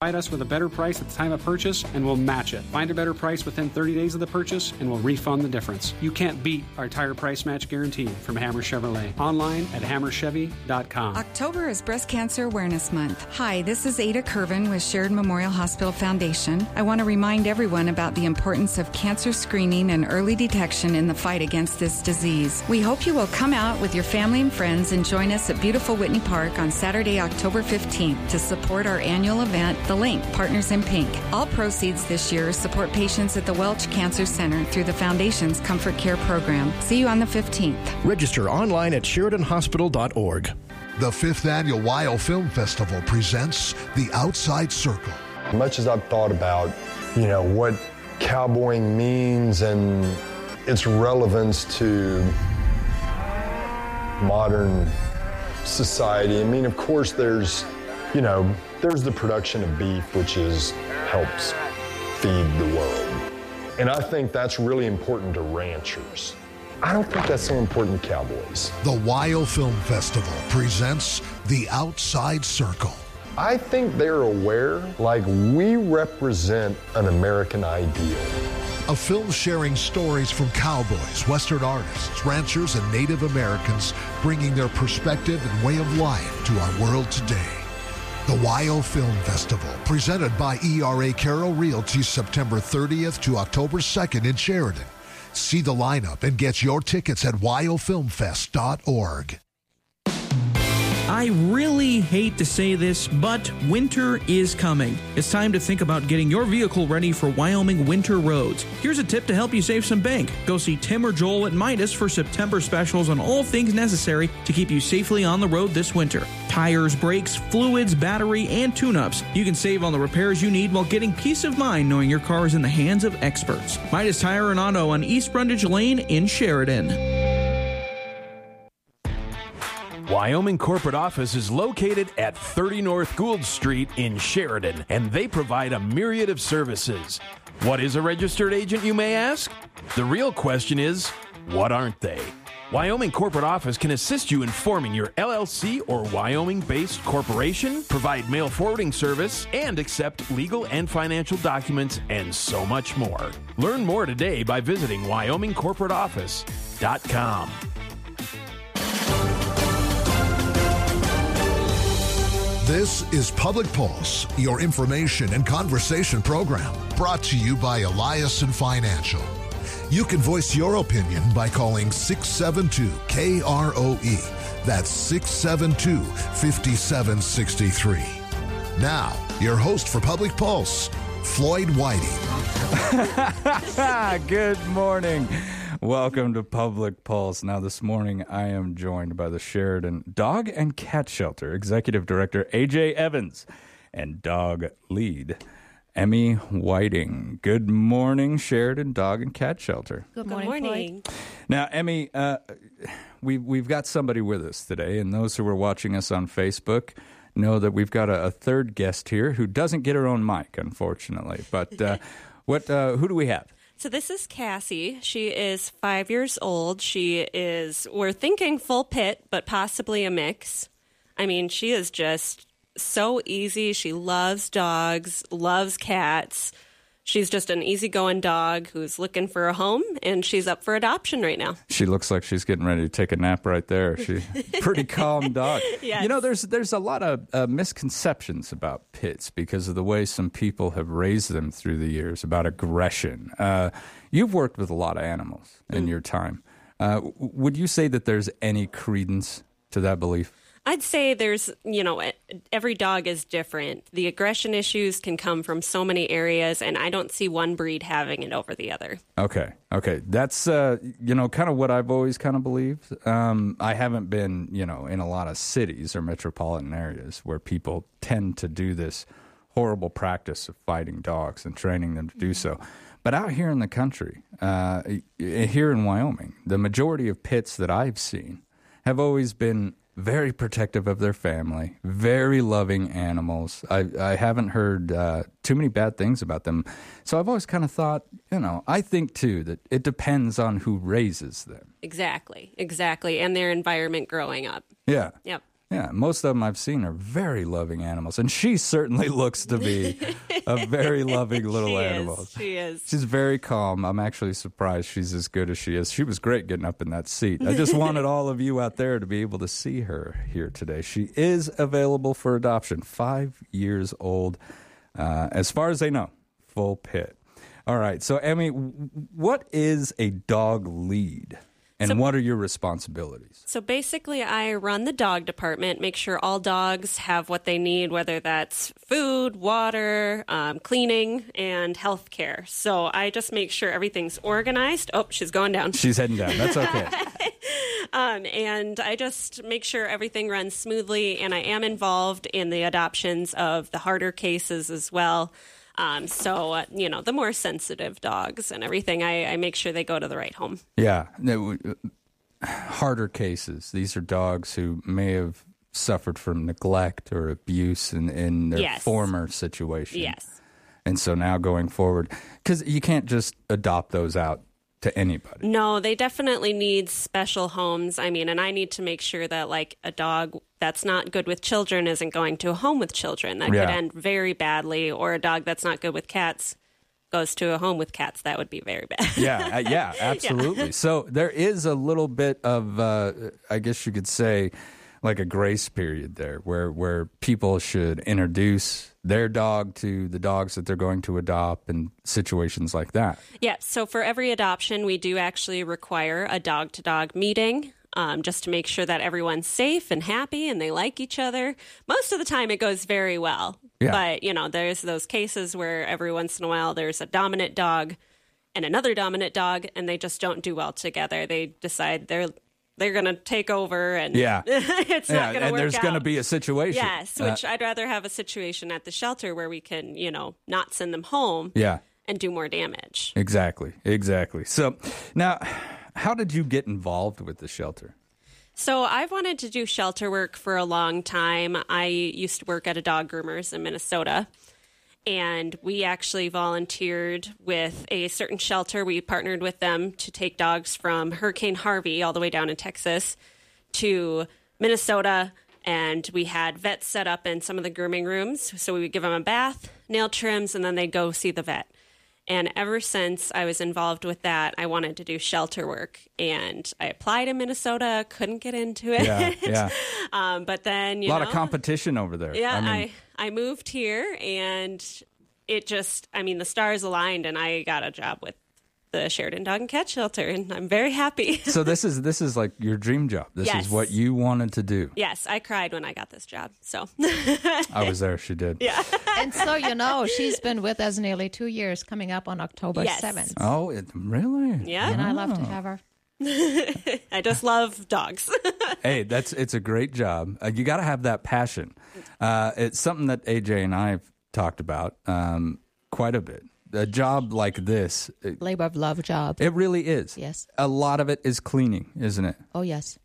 Provide us with a better price at the time of purchase and we'll match it. Find a better price within 30 days of the purchase and we'll refund the difference. You can't beat our tire price match guarantee from Hammer Chevrolet. Online at hammerchevy.com. October is Breast Cancer Awareness Month. Hi, this is Ada Curvin with Sheridan Memorial Hospital Foundation. I want to remind everyone about the importance of cancer screening and early detection in the fight against this disease. We hope you will come out with your family and friends and join us at beautiful Whitney Park on Saturday, October 15th to support our annual event the Link Partners in Pink. All proceeds this year support patients at the Welch Cancer Center through the Foundation's Comfort Care program. See you on the 15th. Register online at SheridanHospital.org. The fifth annual WYO Film Festival presents The Outside Circle. Much as I've thought about, you know, what cowboying means and its relevance to modern society, I mean, of course, there's, you know, there's the production of beef, which is helps feed the world. And I think that's really important to ranchers. I don't think that's so important to cowboys. The WYO Film Festival presents The Outside Circle. I think they're aware, like we represent an American ideal. A film sharing stories from cowboys, Western artists, ranchers, and Native Americans, bringing their perspective and way of life to our world today. The WYO Film Festival, presented by ERA Carroll Realty, September 30th to October 2nd in Sheridan. See the lineup and get your tickets at wyofilmfest.org. I really hate to say this, but winter is coming. It's time to think about getting your vehicle ready for Wyoming winter roads. Here's a tip to help you save some bank. Go see Tim or Joel at Midas for September specials on all things necessary to keep you safely on the road this winter. Tires, brakes, fluids, battery, and tune-ups. You can save on the repairs you need while getting peace of mind knowing your car is in the hands of experts. Midas Tire and Auto on East Brundage Lane in Sheridan. Wyoming corporate office is located at 30 North Gould Street in Sheridan, and they provide a myriad of services. What is a registered agent, you may ask? The real question is, what aren't they? Wyoming Corporate Office can assist you in forming your LLC or Wyoming based corporation, provide mail forwarding service, and accept legal and financial documents, and so much more. Learn more today by visiting WyomingCorporateOffice.com. This is Public Pulse, your information and conversation program, brought to you by Eliason Financial. You can voice your opinion by calling 672 KROE. That's 672 5763. Now, your host for Public Pulse, Floyd Whiting. Good morning. Welcome to Public Pulse. Now, this morning I am joined by the Sheridan Dog and Cat Shelter Executive Director AJ Evans and dog lead Emmy Whiting. Good morning, Sheridan Dog and Cat Shelter. Good morning. Good morning. Now, Emmy, uh, we, we've got somebody with us today, and those who are watching us on Facebook know that we've got a, a third guest here who doesn't get her own mic, unfortunately. But uh, what? Uh, who do we have? So this is Cassie. She is five years old. She is, we're thinking full pit, but possibly a mix. I mean, she is just so easy. She loves dogs, loves cats. She's just an easygoing dog who's looking for a home, and she's up for adoption right now. She looks like she's getting ready to take a nap right there. She's pretty calm dog. Yes. You know, there's there's a lot of uh, misconceptions about pits because of the way some people have raised them through the years about aggression. Uh, you've worked with a lot of animals in Mm. your time. Uh, would you say that there's any credence to that belief? I'd say there's, you know, every dog is different. The aggression issues can come from so many areas, and I don't see one breed having it over the other. Okay, okay, that's uh, you know kind of what I've always kind of believed. Um, I haven't been you know in a lot of cities or metropolitan areas where people tend to do this horrible practice of fighting dogs and training them to do so. But out here in the country, uh, here in Wyoming, the majority of pits that I've seen have always been very protective of their family, very loving animals. I, I haven't heard uh, too many bad things about them. So I've always kind of thought, you know, I think too that it depends on who raises them. Exactly, exactly, and their environment growing up. Yeah. Yep. Yeah, most of them I've seen are very loving animals, and she certainly looks to be a very loving little she animal. Is. She is. She's very calm. I'm actually surprised she's as good as she is. She was great getting up in that seat. I just wanted all of you out there to be able to see her here today. She is available for adoption, five years old, uh, as far as they know, full pit. All right. So, Emmy, what is a dog lead? And So- what are your responsibilities? So basically, I run the dog department, make sure all dogs have what they need, whether that's food, water, um, cleaning, and health care. So I just make sure everything's organized. Oh, she's going down. She's heading down. That's okay. Um, and I just make sure everything runs smoothly, and I am involved in the adoptions of the harder cases as well. Um, so, uh, you know, the more sensitive dogs and everything, I, I make sure they go to the right home. Yeah. Uh, harder cases. These are dogs who may have suffered from neglect or abuse in, in their Yes. former situation. Yes. And so now going forward, because you can't just adopt those out to anybody. No, they definitely need special homes. I mean, and I need to make sure that like a dog that's not good with children isn't going to a home with children. That Yeah. could end very badly. Or a dog that's not good with cats goes to a home with cats. That would be very bad. yeah, uh, yeah, absolutely. So there is a little bit of, uh, I guess you could say, like a grace period there, where where people should introduce their dog to the dogs that they're going to adopt, and situations like that. Yeah, so for every adoption, we do actually require a dog to dog meeting um, just to make sure that everyone's safe and happy and they like each other. Most of the time, it goes very well. Yeah. But, you know, there's those cases where every once in a while there's a dominant dog and another dominant dog, and they just don't do well together. They decide they're. They're gonna take over, and Yeah. it's yeah, not gonna and work there's going to be a situation. yes, Uh, which I'd rather have a situation at the shelter where we can, you know, not send them home yeah. and do more damage. Exactly, exactly. So now, how did you get involved with the shelter? So I've wanted to do shelter work for a long time. I used to work at a dog groomers in Minnesota. And we actually volunteered with a certain shelter. We partnered with them to take dogs from Hurricane Harvey all the way down in Texas to Minnesota. And we had vets set up in some of the grooming rooms. So we would give them a bath, nail trims, and then they'd go see the vet. And ever since I was involved with that, I wanted to do shelter work. And I applied in Minnesota, couldn't get into it. Yeah, yeah. um, but then, A lot know, of competition over there. yeah, I I, I, moved here and it just, I mean, the stars aligned and I got a job with the Sheridan Dog and Cat Shelter and I'm very happy. so this is this is like your dream job. This Yes. is what you wanted to do. yes, I cried when I got this job. So, I was there. She did. yeah. And so, you know, she's been with us nearly two years, coming up on October Yes. 7th. Oh, it, really? Yeah. And I love to have her. I just love dogs. hey, that's it's a great job. Uh, you got to have that passion. Uh, it's something that AJ and I have talked about um, quite a bit. A job like this, it, Labor of love job. it really is. Yes. A lot of it is cleaning, isn't it? Oh, yes.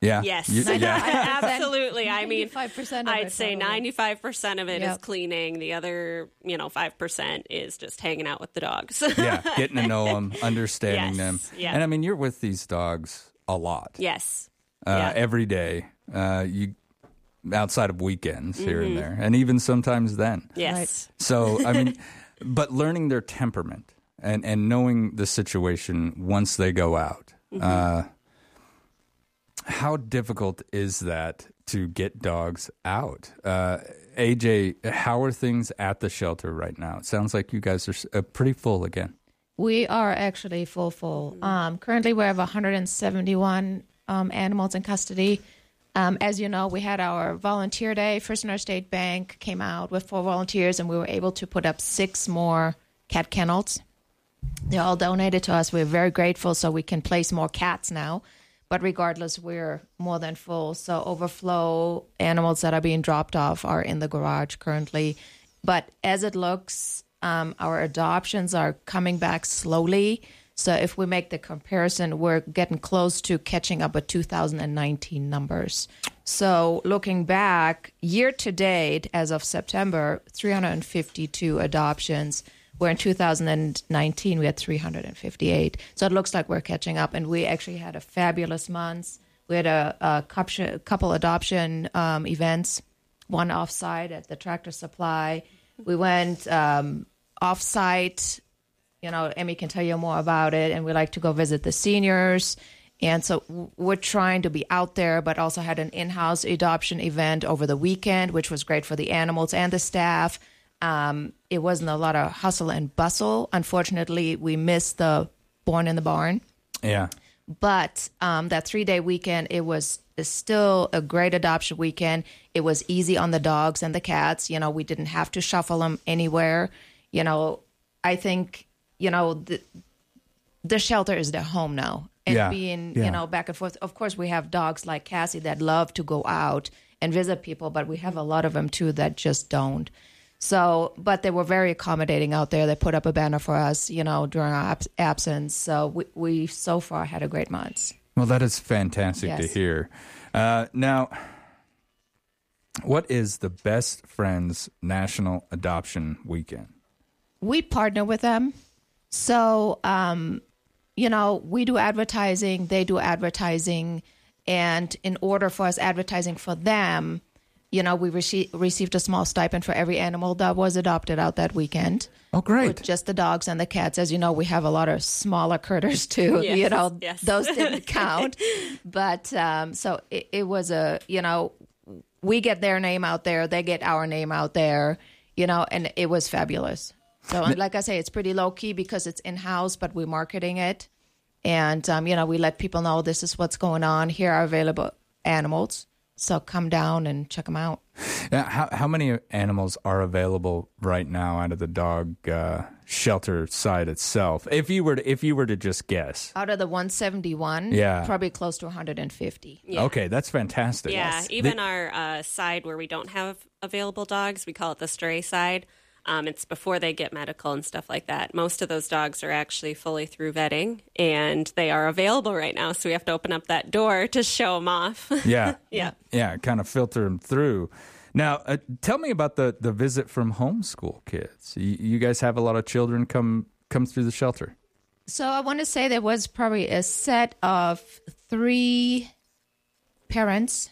Yeah. yes. You- yeah. Absolutely. I mean, 95% of I'd it, say probably. 95% of it is Yep. cleaning. The other, you know, 5% is just hanging out with the dogs. yeah, getting to know them, understanding Yes, them, yeah. and I mean, you're with these dogs a lot, yes. uh, yeah. every day. Uh, you outside of weekends here Mm-hmm. and there, and even sometimes then. Yes. So I mean, but learning their temperament and and knowing the situation once they go out. Mm-hmm. Uh, how difficult is that to get dogs out? Uh, AJ, how are things at the shelter right now? It sounds like you guys are uh, pretty full again. We are actually full, full. Um, currently, we have 171 um, animals in custody. Um, as you know, we had our volunteer day. First North State Bank came out with four volunteers, and we were able to put up six more cat kennels. They're all donated to us. We're very grateful, so we can place more cats now. But regardless, we're more than full. So overflow animals that are being dropped off are in the garage currently. But as it looks, um, our adoptions are coming back slowly. So if we make the comparison, we're getting close to catching up with 2019 numbers. So looking back, year to date, as of September, 352 adoptions. Where in 2019 we had 358. So it looks like we're catching up, and we actually had a fabulous month We had a, a couple, adoption um, events, one offsite at the Tractor Supply. We went um, offsite. You know, Emmy can tell you more about it, and we like to go visit the seniors. And so we're trying to be out there, but also had an in-house adoption event over the weekend, which was great for the animals and the staff. Um, it wasn't a lot of hustle and bustle. Unfortunately, we missed the born in the barn. Yeah. But um, that three day weekend, it was still a great adoption weekend. It was easy on the dogs and the cats. You know, we didn't have to shuffle them anywhere. You know, I think, you know, the, the shelter is their home now. And Yeah, being, yeah. you know, back and forth. Of course, we have dogs like Cassie that love to go out and visit people, but we have a lot of them too that just don't. So, but they were very accommodating out there. They put up a banner for us, you know, during our abs- absence. So we, we so far had a great month. Well, that is fantastic to hear. Uh, now, what is the Best Friends National Adoption Weekend? we partner with them. So, um, you know, we do advertising, they do advertising. And in order for us advertising for them, you know, we rece- received a small stipend for every animal that was adopted out that weekend. Oh, great. With just the dogs and the cats. As you know, we have a lot of smaller critters too. Yes, you know, yes. those didn't count. But um, so it, it was a, you know, we get their name out there, they get our name out there, you know, and it was fabulous. So, and like I say, it's pretty low key because it's in house, but we're marketing it. And, um, you know, we let people know this is what's going on. Here are available animals. So come down and check them out. Now, how, how many animals are available right now out of the dog uh, shelter side itself? If you were to, if you were to just guess, Out of the 171, Yeah. probably close to 150. Yeah. okay, that's fantastic. Yeah, even our uh, side where we don't have available dogs, we call it the stray side. Um, it's before they get medical and stuff like that. Most of those dogs are actually fully through vetting, and they are available right now. So we have to open up that door to show them off. yeah, Yeah. yeah, kind of filter them through. Now, uh, tell me about the the visit from homeschool kids. You, you guys have a lot of children come come through the shelter. So I want to say there was probably a set of three parents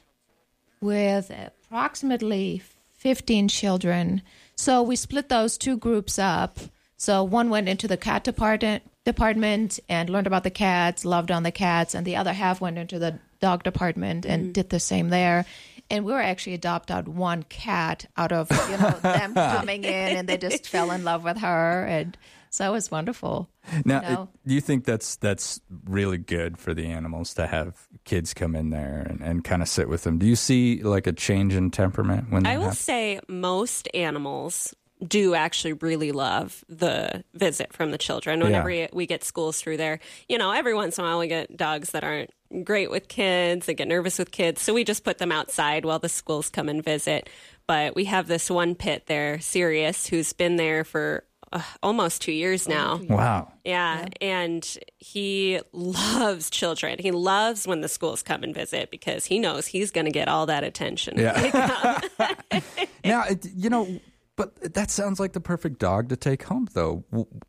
with approximately 15 children. So we split those two groups up. So one went into the cat department department and learned about the cats, loved on the cats, and the other half went into the dog department and mm-hmm. did the same there. And we were actually adopted out one cat out of you know them coming in, and they just fell in love with her, and so it was wonderful. Now, you know? it- do you think that's that's really good for the animals to have kids come in there and, and kind of sit with them? Do you see like a change in temperament when I that will happens? say most animals do actually really love the visit from the children whenever Yeah. we get schools through there. You know, every once in a while we get dogs that aren't great with kids, they get nervous with kids, so we just put them outside while the schools come and visit. But we have this one pit there, Sirius, who's been there for uh, almost two years now. Wow. Yeah, and he loves children. He loves when the schools come and visit because he knows he's going to get all that attention. Yeah. now, you know, but that sounds like the perfect dog to take home, though.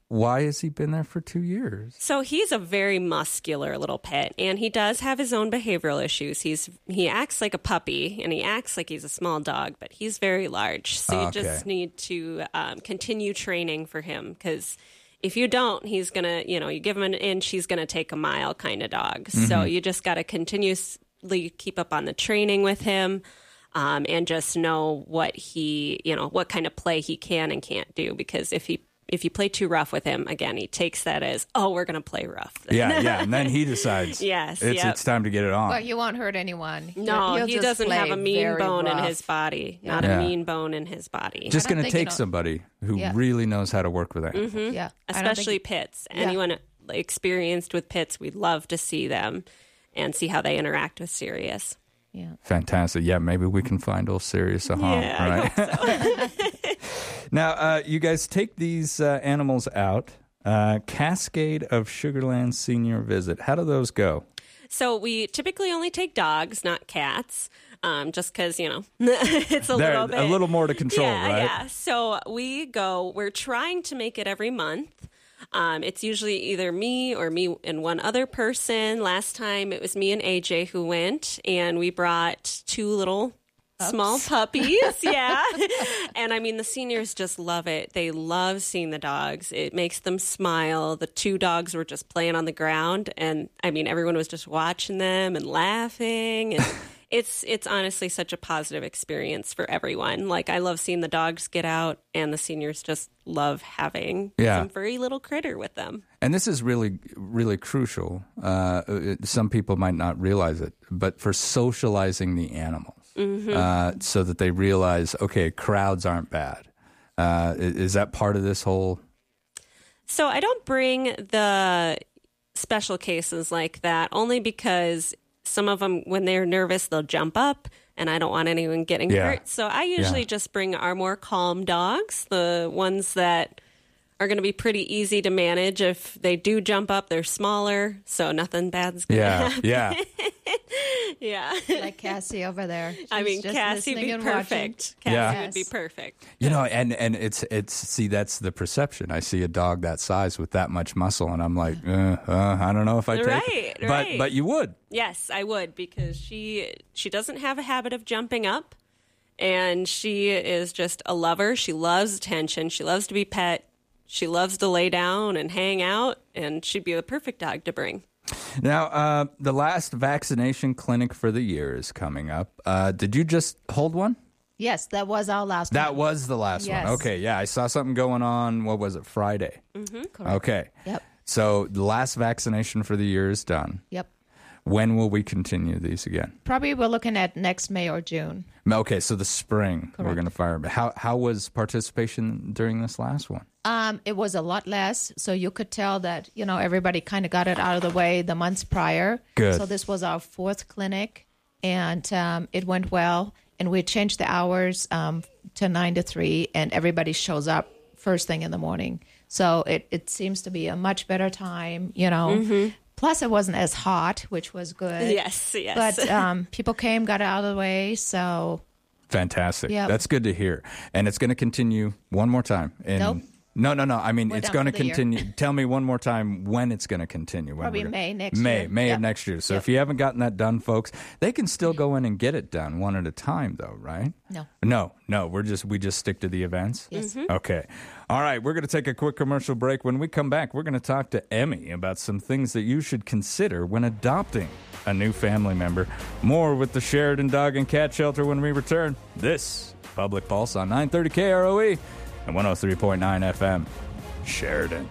Why has he been there for two years? So he's a very muscular little pet, and he does have his own behavioral issues. He's he acts like a puppy, and he acts like he's a small dog, but he's very large. So you Okay. just need to um, continue training for him because if you don't, he's gonna you know you give him an inch, he's gonna take a mile kind of dog. So you just got to continuously keep up on the training with him. Um, and just know what he, you know, what kind of play he can and can't do. Because if he, if you play too rough with him, again, he takes that as, oh, we're going to play rough. Yeah, yeah. And then he decides Yes, it's, yep. it's time to get it on. But you won't hurt anyone. No, You'll he doesn't have a mean very bone in his body. Not Yeah. a mean bone in his body. Just going to take somebody who Yeah. really knows how to work with animals. Yeah, I don't think- Especially pits. Anyone experienced with pits, we'd love to see them and see how they interact with Sirius. Yeah. Fantastic. Yeah, maybe we can find old Sirius a home, Yeah, I right? now, uh, you guys take these uh, animals out. Uh, Cascade of Sugarland Senior Visit. How do those go? So we typically only take dogs, not cats, um, just because you know it's a They're little bit a little more to control, yeah, right? Yeah. So we go. We're trying to make it every month. Um, it's usually either me or me and one other person. Last time it was me and AJ who went, and we brought two little small puppies. yeah. and I mean, the seniors just love it. They love seeing the dogs. It makes them smile. The two dogs were just playing on the ground. And I mean, everyone was just watching them and laughing. And it's, it's honestly such a positive experience for everyone. Like, I love seeing the dogs get out, and the seniors just love having Yeah. some furry little critter with them. And this is really, really crucial. Uh, it- some people might not realize it, but for socializing the animals, Mhm. uh, so that they realize, okay, crowds aren't bad. Uh, i- is that part of this whole? So I don't bring the special cases like that only because some of them, when they're nervous, they'll jump up, and I don't want anyone getting Yeah. hurt. So I usually Yeah. just bring our more calm dogs, the ones that are going to be pretty easy to manage. If they do jump up, they're smaller, so nothing bad's going to Yeah, happen. yeah. yeah. like Cassie over there. I mean, just Cassie would be and watching. perfect. Cassie Yeah. would be perfect. You know, and and it's it's see that's the perception. I see a dog that size with that much muscle, and I'm like, uh, uh, I don't know if I take Right, it. But right. but you would. Yes, I would because she she doesn't have a habit of jumping up and she is just a lover. She loves attention. She loves to be pet. She loves to lay down and hang out and she'd be the perfect dog to bring. Now, uh, the last vaccination clinic for the year is coming up. Uh, did you just hold one? Yes, that was our last That one. was the last Yes. one. Okay, yeah, I saw something going on. What was it? Friday. Mm-hmm. Okay. Yep. So the last vaccination for the year is done. Yep. When will we continue these again? Probably we're looking at next May or June. Okay, so the spring we're going to fire. How how was participation during this last one? Um, it was a lot less, so you could tell that you know everybody kind of got it out of the way the months prior. Good. So this was our fourth clinic, and um, it went well. And we changed the hours um, to nine to three, and everybody shows up first thing in the morning. So it it seems to be a much better time, you know. Mhm. Plus, it wasn't as hot, which was good. Yes, yes. But um, people came, got it out of the way, so Fantastic. Yep. That's good to hear. And it's going to continue one more time. In, Nope. No, no, no. I mean, We're it's going to for year. continue. Tell me one more time when it's going to continue. When Probably gonna- May next May, year. May Yep. of next year. So if you haven't gotten that done, folks, they can still go in and get it done one at a time, though, right? No. No, no. We're just we just stick to the events. Yes. Mm-hmm. Mhm. Okay. All right. We're going to take a quick commercial break. When we come back, we're going to talk to Emmy about some things that you should consider when adopting a new family member. More with the Sheridan Dog and Cat Shelter when we return. This Public Pulse on 930 KROE and 103.9 FM. Sheridan.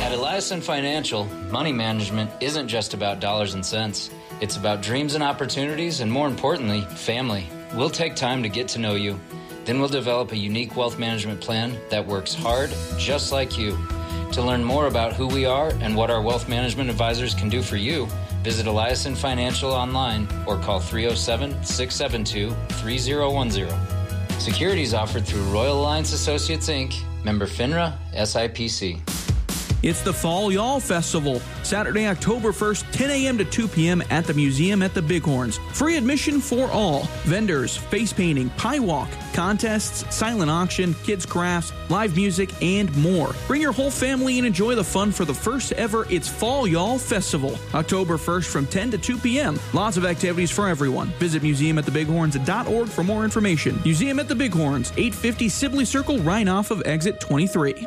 At Eliason Financial, money management isn't just about dollars and cents. It's about dreams and opportunities, and more importantly, family. We'll take time to get to know you. Then we'll develop a unique wealth management plan that works hard, just like you. To learn more about who we are and what our wealth management advisors can do for you, visit Eliason Financial online or call 307 672 3010. Securities offered through Royal Alliance Associates Inc., member FINRA, SIPC. It's the Fall Y'all Festival, Saturday, October 1st, 10 a.m. to 2 p.m. at the museum at the Bighorns. Free admission for all. Vendors, face painting, pie walk, contests, silent auction, kids' crafts, live music, and more. Bring your whole family and enjoy the fun for the first ever It's Fall Y'all Festival, October 1st from 10 to 2 p.m. Lots of activities for everyone. Visit museumatthebighorns.org for more information. Museum at the Bighorns, 850 Sibley Circle, right off of exit 23.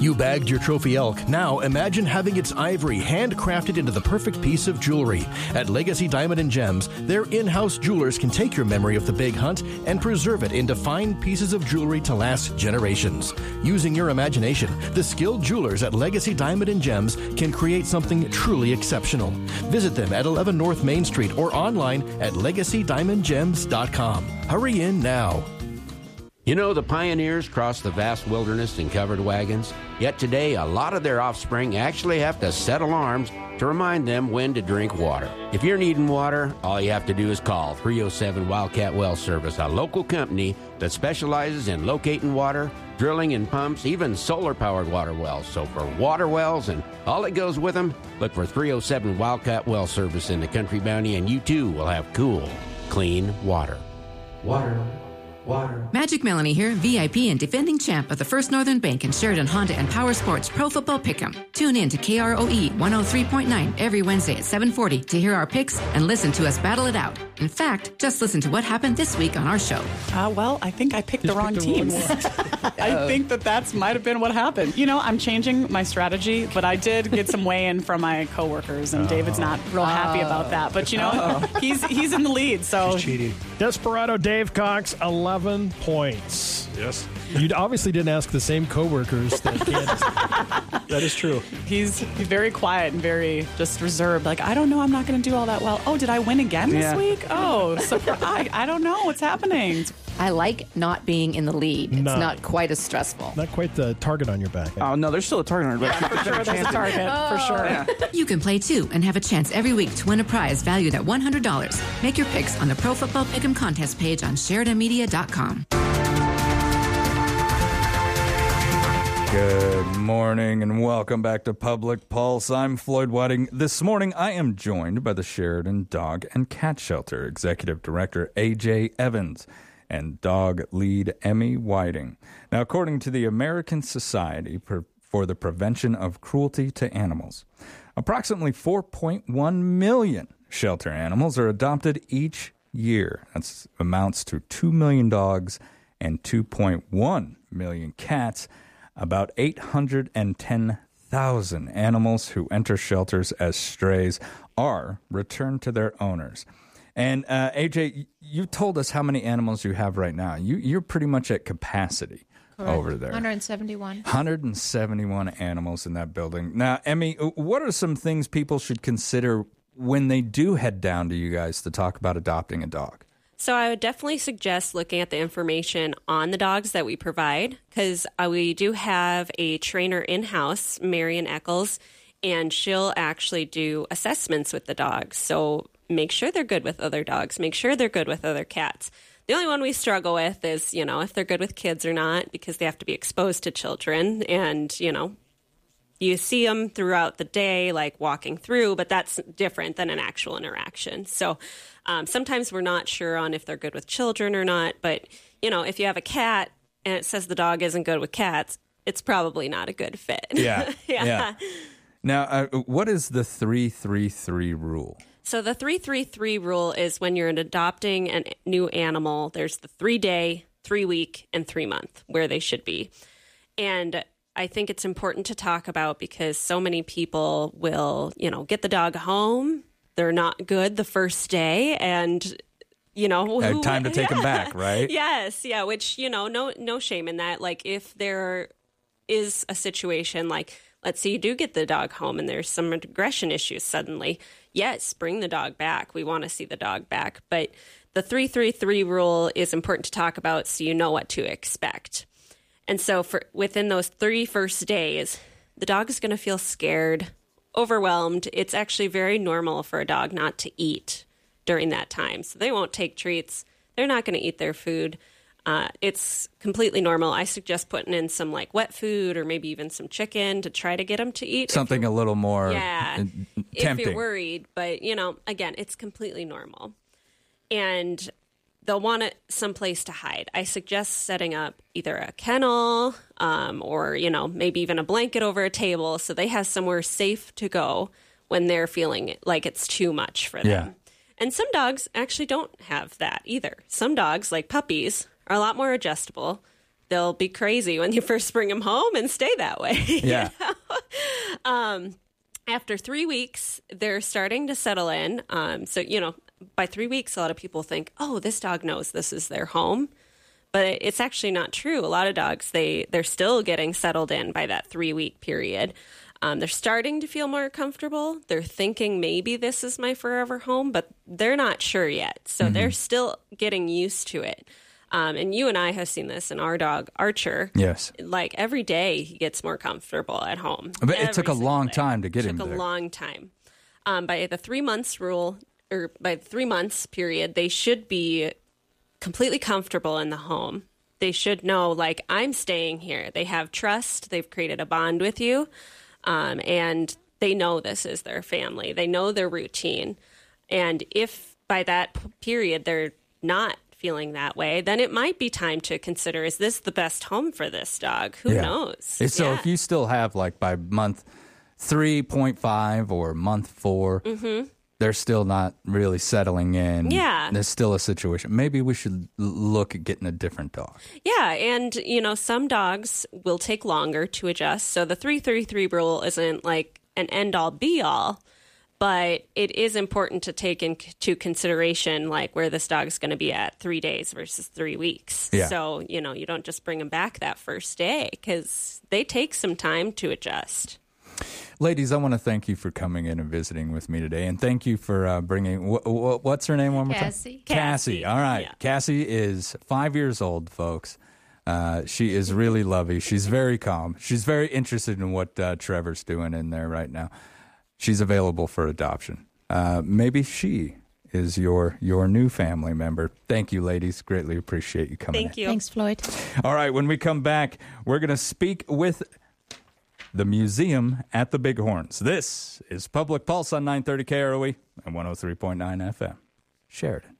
You bagged your trophy elk. Now imagine having its ivory handcrafted into the perfect piece of jewelry. At Legacy Diamond and Gems, their in house jewelers can take your memory of the big hunt and preserve it into fine pieces of jewelry to last generations. Using your imagination, the skilled jewelers at Legacy Diamond and Gems can create something truly exceptional. Visit them at 11 North Main Street or online at legacydiamondgems.com. Hurry in now. You know, the pioneers crossed the vast wilderness in covered wagons, yet today a lot of their offspring actually have to set alarms to remind them when to drink water. If you're needing water, all you have to do is call 307 Wildcat Well Service, a local company that specializes in locating water, drilling and pumps, even solar powered water wells. So for water wells and all that goes with them, look for 307 Wildcat Well Service in the Country Bounty, and you too will have cool, clean water. Water. Water. Magic Melanie here, VIP and defending champ of the First Northern Bank and Sheridan Honda and Power Sports Pro Football Pick'em. Tune in to KROE 103.9 every Wednesday at 740 to hear our picks and listen to us battle it out. In fact, just listen to what happened this week on our show. Uh, well, I think I picked the wrong teams. I think that that's might have been what happened. You know, I'm changing my strategy, but I did get some weigh-in from my coworkers, and David's not real happy about that. But you know, he's he's in the lead, so cheating. Desperado Dave Cox, 11 points. Yes. You obviously didn't ask the same coworkers that Candace. that is true. he's he's very quiet and very just reserved. Like, I don't know, I'm not going to do all that well. Oh, did I win again this week? Oh, surprise! I, I don't know what's happening. I like not being in the lead. It's No. not quite as stressful. Not quite the target on your back. Oh no, there's still a target on it. For sure, there's a target for sure. You can play too and have a chance every week to win a prize valued at $100. Make your picks on the Pro Football Pick'em contest page on SheridanMedia.com. Good morning and welcome back to Public Pulse. I'm Floyd Whiting. This morning I am joined by the Sheridan Dog and Cat Shelter Executive Director AJ Evans and dog lead Emmy Whiting. Now, according to the American Society for- the Prevention of Cruelty to Animals, approximately 4.1 million shelter animals are adopted each year. That amounts to 2 million dogs and 2.1 million cats. About 810,000 animals who enter shelters as strays are returned to their owners. And uh, AJ, you told us how many animals you have right now. You, you're pretty much at capacity over there. 171. 171 animals in that building. Now, Emmy, what are some things people should consider when they do head down to you guys to talk about adopting a dog? So I would definitely suggest looking at the information on the dogs that we provide because uh, we do have a trainer in house, Marion Eccles, and she'll actually do assessments with the dogs. So make sure they're good with other dogs, make sure they're good with other cats. The only one we struggle with is, you know, if they're good with kids or not because they have to be exposed to children and, you know, you see them throughout the day, like walking through, but that's different than an actual interaction. So um, sometimes we're not sure on if they're good with children or not. But, you know, if you have a cat and it says the dog isn't good with cats, it's probably not a good fit. Yeah. yeah. yeah. Now, uh, what is the 333 rule? So the 333 rule is when you're adopting a new animal, there's the three day, three week, and three month where they should be. And I think it's important to talk about because so many people will, you know, get the dog home. They're not good the first day and you know, Uh, who- time to take them back, right? Yes, yeah, which, you know, no no shame in that. Like if there is a situation like let's say you do get the dog home and there's some aggression issues suddenly, yes, bring the dog back. We want to see the dog back, but the 333 rule is important to talk about so you know what to expect. And so for within those three first days, the dog is going to feel scared, overwhelmed. It's actually very normal for a dog not to eat during that time. So they won't take treats. They're not going to eat their food. Uh, it's completely normal. I suggest putting in some like wet food or maybe even some chicken to try to get them to eat. Something a little more Yeah. uh, if you're worried, but you know, again, it's completely normal. And they'll want it someplace to hide. I suggest setting up either a kennel um, or, you know, maybe even a blanket over a table so they have somewhere safe to go when they're feeling like it's too much for them. Yeah. And some dogs actually don't have that either. Some dogs, like puppies, are a lot more adjustable. They'll be crazy when you first bring them home and stay that way. Yeah. um, after three weeks, they're starting to settle in. Um, so, you know, by three weeks, a lot of people think, oh, this dog knows this is their home. But it's actually not true. A lot of dogs, they, they're still getting settled in by that three week period. Um, they're starting to feel more comfortable. They're thinking maybe this is my forever home, but they're not sure yet. So they're still getting used to it. Um, and you and I have seen this in our dog, Archer. Yes. Like every day, he gets more comfortable at home. But it took a long day. time to get took him a there. A long time. Um, by the three months rule, or by the three months period, they should be completely comfortable in the home. they should know like I'm staying here. They have trust. They've created a bond with you, um, and they know this is their family. They know their routine, and if by that period they're not feeling that way, then it might be time to consider: is this the best home for this dog? Who Yeah. knows? So Yeah. if you still have like by month 3.5 or month 4, Mhm. they're still not really settling in. Yeah. There's still a situation. Maybe we should look at getting a different dog. Yeah, and you know, some dogs will take longer to adjust. So the 333 rule isn't like an end all be all, but it is important to take into consideration like where this dog's going to be at 3 days versus 3 weeks. Yeah. So, you know, you don't just bring them back that first day cuz they take some time to adjust. Ladies, I want to thank you for coming in and visiting with me today, and thank you for uh, bringing. Wh- wh- what's her name? One more Cassie. time. Cassie. Cassie. All right. Cassie is five years old, folks. Uh, she is really lovely. She's very calm. She's very interested in what uh, Trevor's doing in there right now. She's available for adoption. Uh, maybe she is your your new family member. Thank you, ladies. Greatly appreciate you coming. Thank in. you. Thanks, Floyd. All right, when we come back, we're going to speak with the museum at the Bighorns. This is Public Pulse on 930 KROE and 103.9 FM. Sheridan.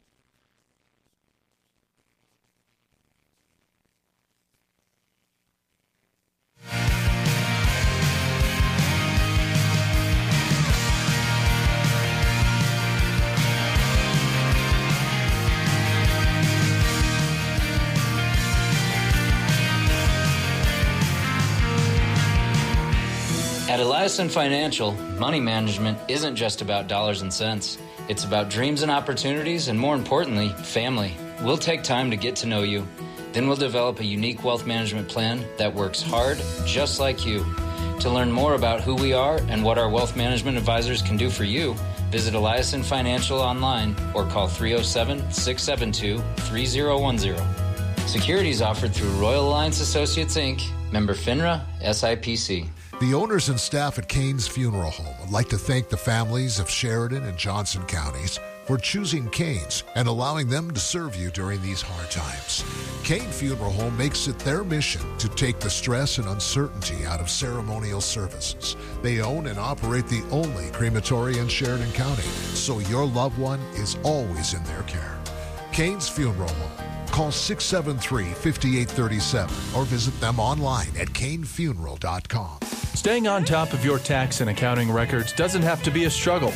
At Eliason Financial, money management isn't just about dollars and cents. It's about dreams and opportunities, and more importantly, family. We'll take time to get to know you. Then we'll develop a unique wealth management plan that works hard, just like you. To learn more about who we are and what our wealth management advisors can do for you, visit Eliason Financial online or call 307 672 3010. Securities offered through Royal Alliance Associates Inc., member FINRA, SIPC. The owners and staff at Kane's Funeral Home would like to thank the families of Sheridan and Johnson counties for choosing Kane's and allowing them to serve you during these hard times. Kane Funeral Home makes it their mission to take the stress and uncertainty out of ceremonial services. They own and operate the only crematory in Sheridan County, so your loved one is always in their care. Kane's Funeral Home. Call 673 5837 or visit them online at kanefuneral.com. Staying on top of your tax and accounting records doesn't have to be a struggle.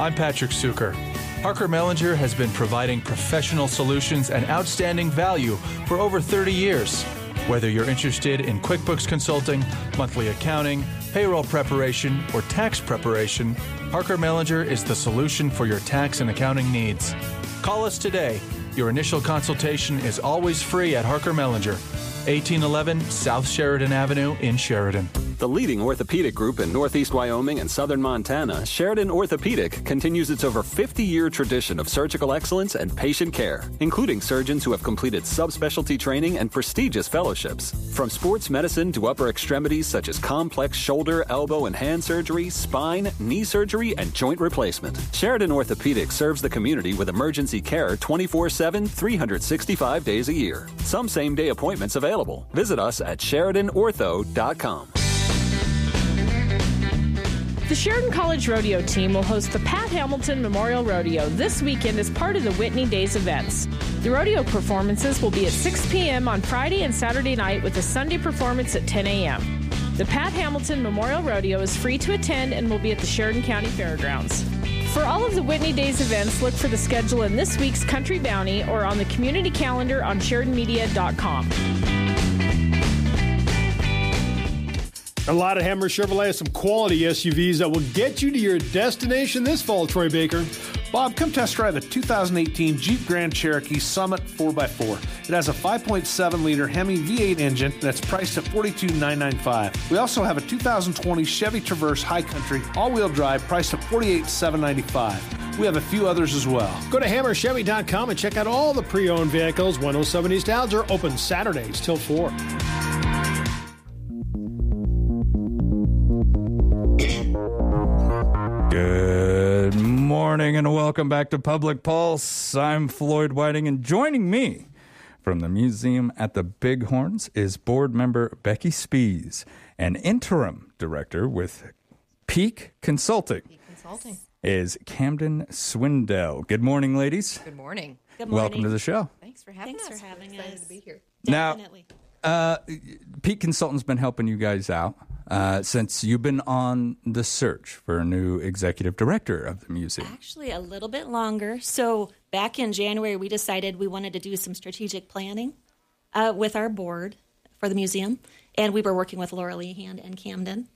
I'm Patrick Suker. Parker Mellinger has been providing professional solutions and outstanding value for over 30 years. Whether you're interested in QuickBooks consulting, monthly accounting, payroll preparation, or tax preparation, Parker Mellinger is the solution for your tax and accounting needs. Call us today. Your initial consultation is always free at Parker Mellinger, 1811 South Sheridan Avenue in Sheridan. The leading orthopedic group in Northeast Wyoming and Southern Montana, Sheridan Orthopedic continues its over 50 year tradition of surgical excellence and patient care, including surgeons who have completed subspecialty training and prestigious fellowships. From sports medicine to upper extremities such as complex shoulder, elbow, and hand surgery, spine, knee surgery, and joint replacement, Sheridan Orthopedic serves the community with emergency care 24 7, 365 days a year. Some same day appointments available. Visit us at SheridanOrtho.com. The Sheridan College Rodeo team will host the Pat Hamilton Memorial Rodeo this weekend as part of the Whitney Days events. The rodeo performances will be at 6 p.m. on Friday and Saturday night with a Sunday performance at 10 a.m. The Pat Hamilton Memorial Rodeo is free to attend and will be at the Sheridan County Fairgrounds. For all of the Whitney Days events, look for the schedule in this week's Country Bounty or on the community calendar on SheridanMedia.com. A lot of Hammer Chevrolet has some quality SUVs that will get you to your destination this fall, Troy Baker. Bob, come test drive the 2018 Jeep Grand Cherokee Summit 4x4. It has a 5.7 liter Hemi V8 engine that's priced at 42,995. We also have a 2020 Chevy Traverse High Country all wheel drive priced at 48,795. We have a few others as well. Go to hammerchevy.com and check out all the pre owned vehicles. 107 East Alger open Saturdays till 4. Morning and welcome back to Public Pulse. I'm Floyd Whiting, and joining me From the museum at the Bighorns is board member Becky Spees, an interim director with Peak Consulting Consulting. is Camden Swindell. Good morning, ladies. Good morning. Good morning. Welcome to the show. Thanks for having Thanks us. for having We're excited us. to be here. Definitely. Now, uh, Peak Consultant's been helping you guys out uh, since you've been on the search for a new executive director of the museum. Actually, a little bit longer. So, back in January, we decided we wanted to do some strategic planning uh, with our board for the museum. And we were working with Laura Lehan and Camden.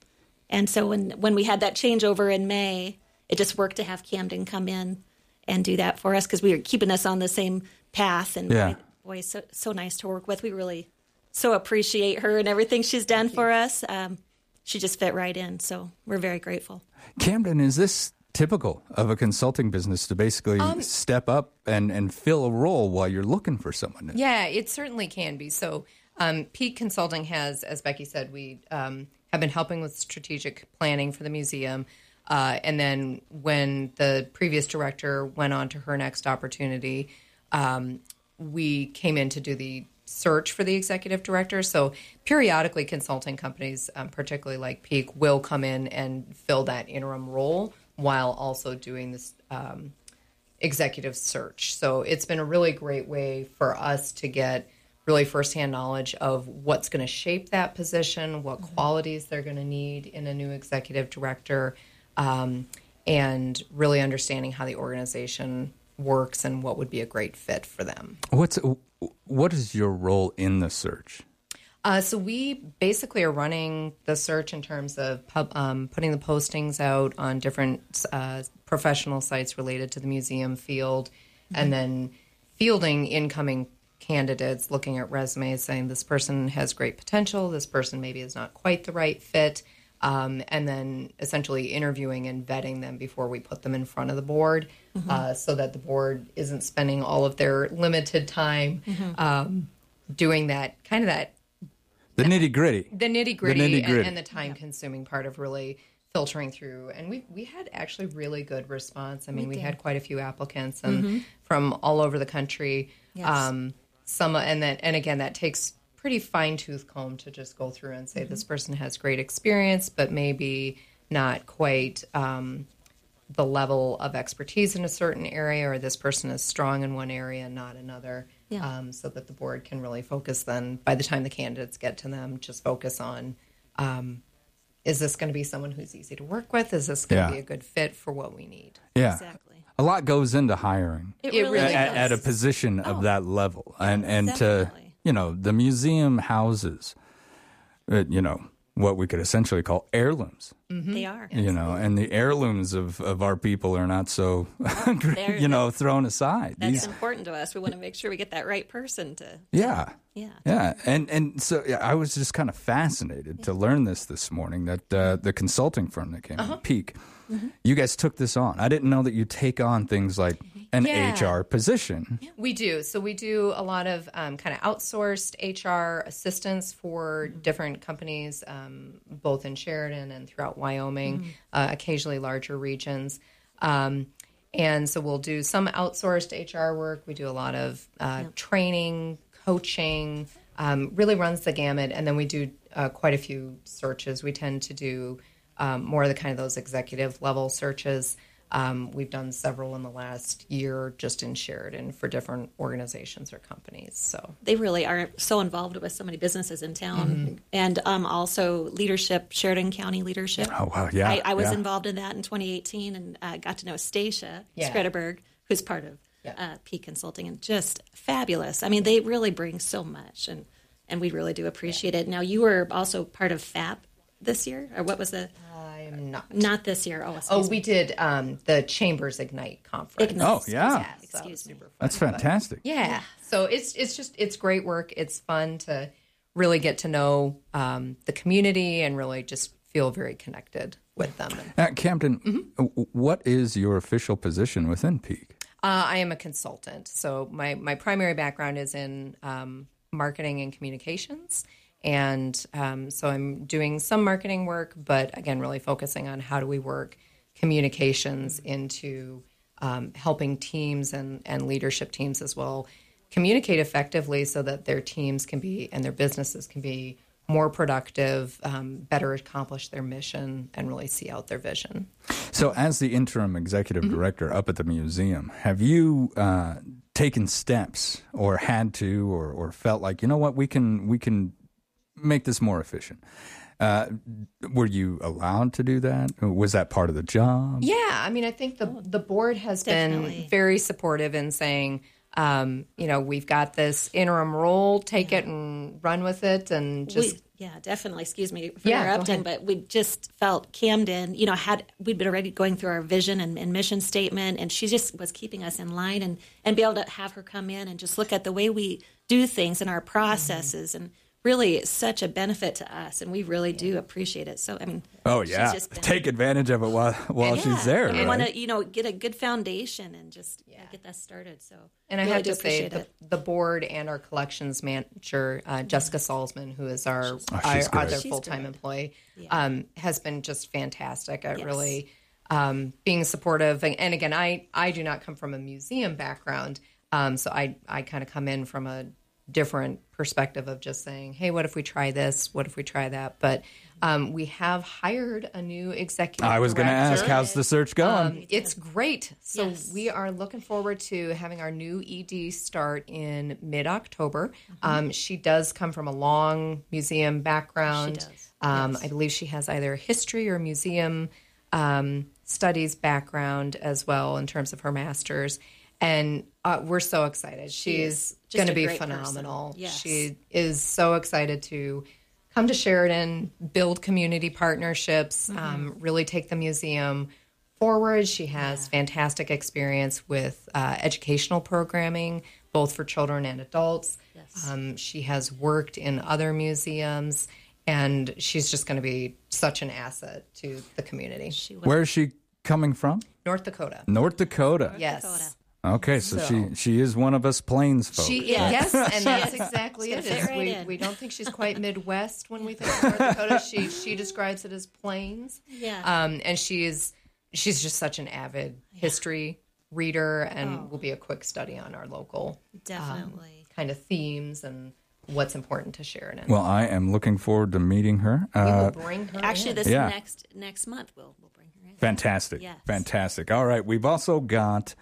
And so, when, when we had that changeover in May, it just worked to have Camden come in and do that for us because we were keeping us on the same path. And Yeah. boy, so, so nice to work with. We really so appreciate her and everything she's done for us. Um, she just fit right in. So, we're very grateful. Camden, is this typical of a consulting business to basically Um, step up and, and fill a role while you're looking for someone? new? Yeah, it certainly can be. So, um, Peak Consulting has, as Becky said, we um, have been helping with strategic planning for the museum. Uh, and then when the previous director went on to her next opportunity, um, we came in to do the search for the executive director. So periodically, consulting companies, um, particularly like Peak, will come in and fill that interim role while also doing this um, executive search. So it's been a really great way for us to get really firsthand knowledge of what's going to shape that position, what qualities they're going to need in a new executive director, um, and really understanding how the organization works and what would be a great fit for them. What's what is your role in the search? Uh, so we basically are running the search in terms of pub, um, putting the postings out on different uh, professional sites related to the museum field, and then fielding incoming candidates, looking at resumes, saying this person has great potential, this person maybe is not quite the right fit, um, and then essentially interviewing and vetting them before we put them in front of the board, Mhm. uh, so that the board isn't spending all of their limited time Mhm. um, doing that kind of that The nitty gritty. the nitty gritty and, and the time consuming part of really filtering through. And we we had actually really good response. I mean, We we, had quite a few applicants and Mhm. from all over the country. Yes. Um, some and that and again that takes pretty fine tooth comb to just go through and say Mm-hmm. this person has great experience, but maybe not quite. Um, the level of expertise in a certain area, or this person is strong in one area and not another, Yeah. um, so that the board can really focus. Then, by the time the candidates get to them, just focus on: um, is this going to be someone who's easy to work with? Is this going to Yeah. be a good fit for what we need? Yeah. Exactly A lot lot goes into hiring. It It really at, does. at a position of that level, and and to you know the museum houses, uh, you know what we could essentially call heirlooms. They are. You know, and the heirlooms of, of our people are not so, you know, thrown aside. That's These- important to us. We want to make sure we get that right person to. yeah. Yeah. Yeah, and and so yeah, I was just kind of fascinated to learn this this morning that uh, the consulting firm that came Uh-huh. in, Peak, Mm-hmm. you guys took this on. I didn't know that you take on things like an Yeah. HR position. We do. So we do a lot of um, kind of outsourced HR assistance for different companies, um, both in Sheridan and throughout Wyoming, Mhm. uh, occasionally larger regions. Um, and so we'll do some outsourced HR work. We do a lot of uh, training, coaching, um, really runs the gamut. And then we do uh, quite a few searches. We tend to do um, more of the kind of those executive level searches. Um, we've done several in the last year just in Sheridan for different organizations or companies. So They really are so involved with so many businesses in town, Mhm. and um, also leadership, Sheridan County leadership. Oh, wow, yeah, I, I was yeah. involved in that in 2018, and uh, got to know Stacia Yeah. Skredeberg, who's part of uh, Peak Consulting, and just fabulous. I mean, they really bring so much, and and we really do appreciate it. Now, you were also part of FAP this year, or what was the? I am not. Not this year. Oh, Oh, we me. did um, the Chambers Ignite conference. Ignite. Oh, yeah. excuse me. That's fantastic. Yeah. So it's it's just it's great work. It's fun to really get to know um, the community and really just feel very connected with them. Uh, Camden, Mm-hmm. what is your official position within Peak? Uh, I am a consultant. So my, my primary background is in um, marketing and communications. And um, so I'm doing some marketing work, but again, really focusing on how do we work communications into um, helping teams and, and leadership teams as well communicate effectively so that their teams can be and their businesses can be more productive, um, better accomplish their mission, and really see out their vision. So, as the interim executive Mm-hmm. director up at the museum, have you uh, taken steps, or had to, or, or felt like you know what we can we can make this more efficient? Uh, were you allowed to do that? Was that part of the job? Yeah, I mean, I think the the board has been very supportive in saying, um, you know, we've got this interim role, take it and run with it, and just we, yeah, definitely. Excuse me for Yeah, interrupting, but we just felt Camden, you know, had we'd been already going through our vision and, and mission statement, and she just was keeping us in line, and and be able to have her come in and just look at the way we do things and our processes, and really such a benefit to us, and we really do appreciate it. So I mean, Oh she's yeah, just been- take advantage of it while while Yeah, she's there. and right? want to you know get a good foundation and just yeah. get that started. So And I really have to say, appreciate the, the board and our collections manager, uh, Jessica Salzman, who is our, Oh, she's our other full time good. employee, um, has been just fantastic at Yes. really um, being supportive. And, and again, I, I do not come from a museum background, um, so I, I kind of come in from a different perspective of just saying, hey, what if we try this? What if we try that? But um, we have hired a new executive. I was going to ask, how's the search going? Um, it's great. So we are looking forward to having our new ED start in mid October. Um, she does come from a long museum background. does, Um, I believe she has either history or museum um, studies background as well in terms of her master's. And uh, we're so excited. She She's is going to be phenomenal. Yes. She is so excited to come to Sheridan, build community partnerships, Mm-hmm. um, really take the museum forward. She has fantastic experience with uh, educational programming, both for children and adults. Um, she has worked in other museums, and she's just going to be such an asset to the community. Where is she coming from? North Dakota. North Dakota. yes. Okay, so, So- she she is one of us plains folks. She right? yes, and that's exactly it. It's gonna fit is right we, in. we don't think she's quite Midwest when we think of North Dakota. She she describes it as plains. Yeah. Um, and she is she's just such an avid history reader, and Oh. will be a quick study on our local um, Definitely. kind of themes and what's important to Sheridan. Well, I am looking forward to meeting her. we Uh, will bring her. Actually, in. this Yeah. next next month we'll we'll bring her in. fantastic, Yes. fantastic. All right, we've also got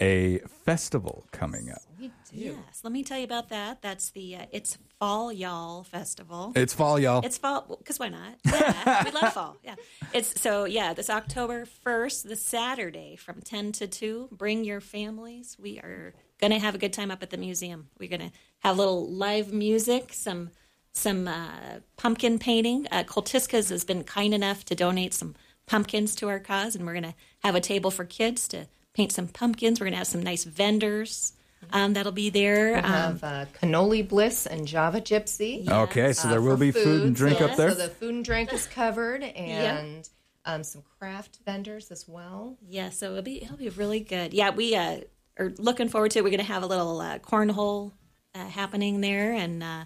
a festival coming up. We do. Yes, let me tell you about that. That's the uh, it's Fall Y'all Festival. It's fall, y'all. It's fall because why not? Yeah, we love fall. Yeah, it's so yeah. This October first, the Saturday from ten to two. Bring your families. We are gonna have a good time up at the museum. We're gonna have a little live music, some some uh, pumpkin painting. Uh, Coltiskas has been kind enough to donate some pumpkins to our cause, and we're gonna have a table for kids to paint some pumpkins. We're gonna have some nice vendors. Um, that'll be there. We Um, have uh, cannoli bliss and Java gypsy. Okay, so uh, there will be food and drink so, up there? So the food and drink is covered, and um, some craft vendors as well. Yeah, so it'll be it'll be really good. Yeah, we uh, are looking forward to it. We're going to have a little uh, cornhole uh, happening there and uh,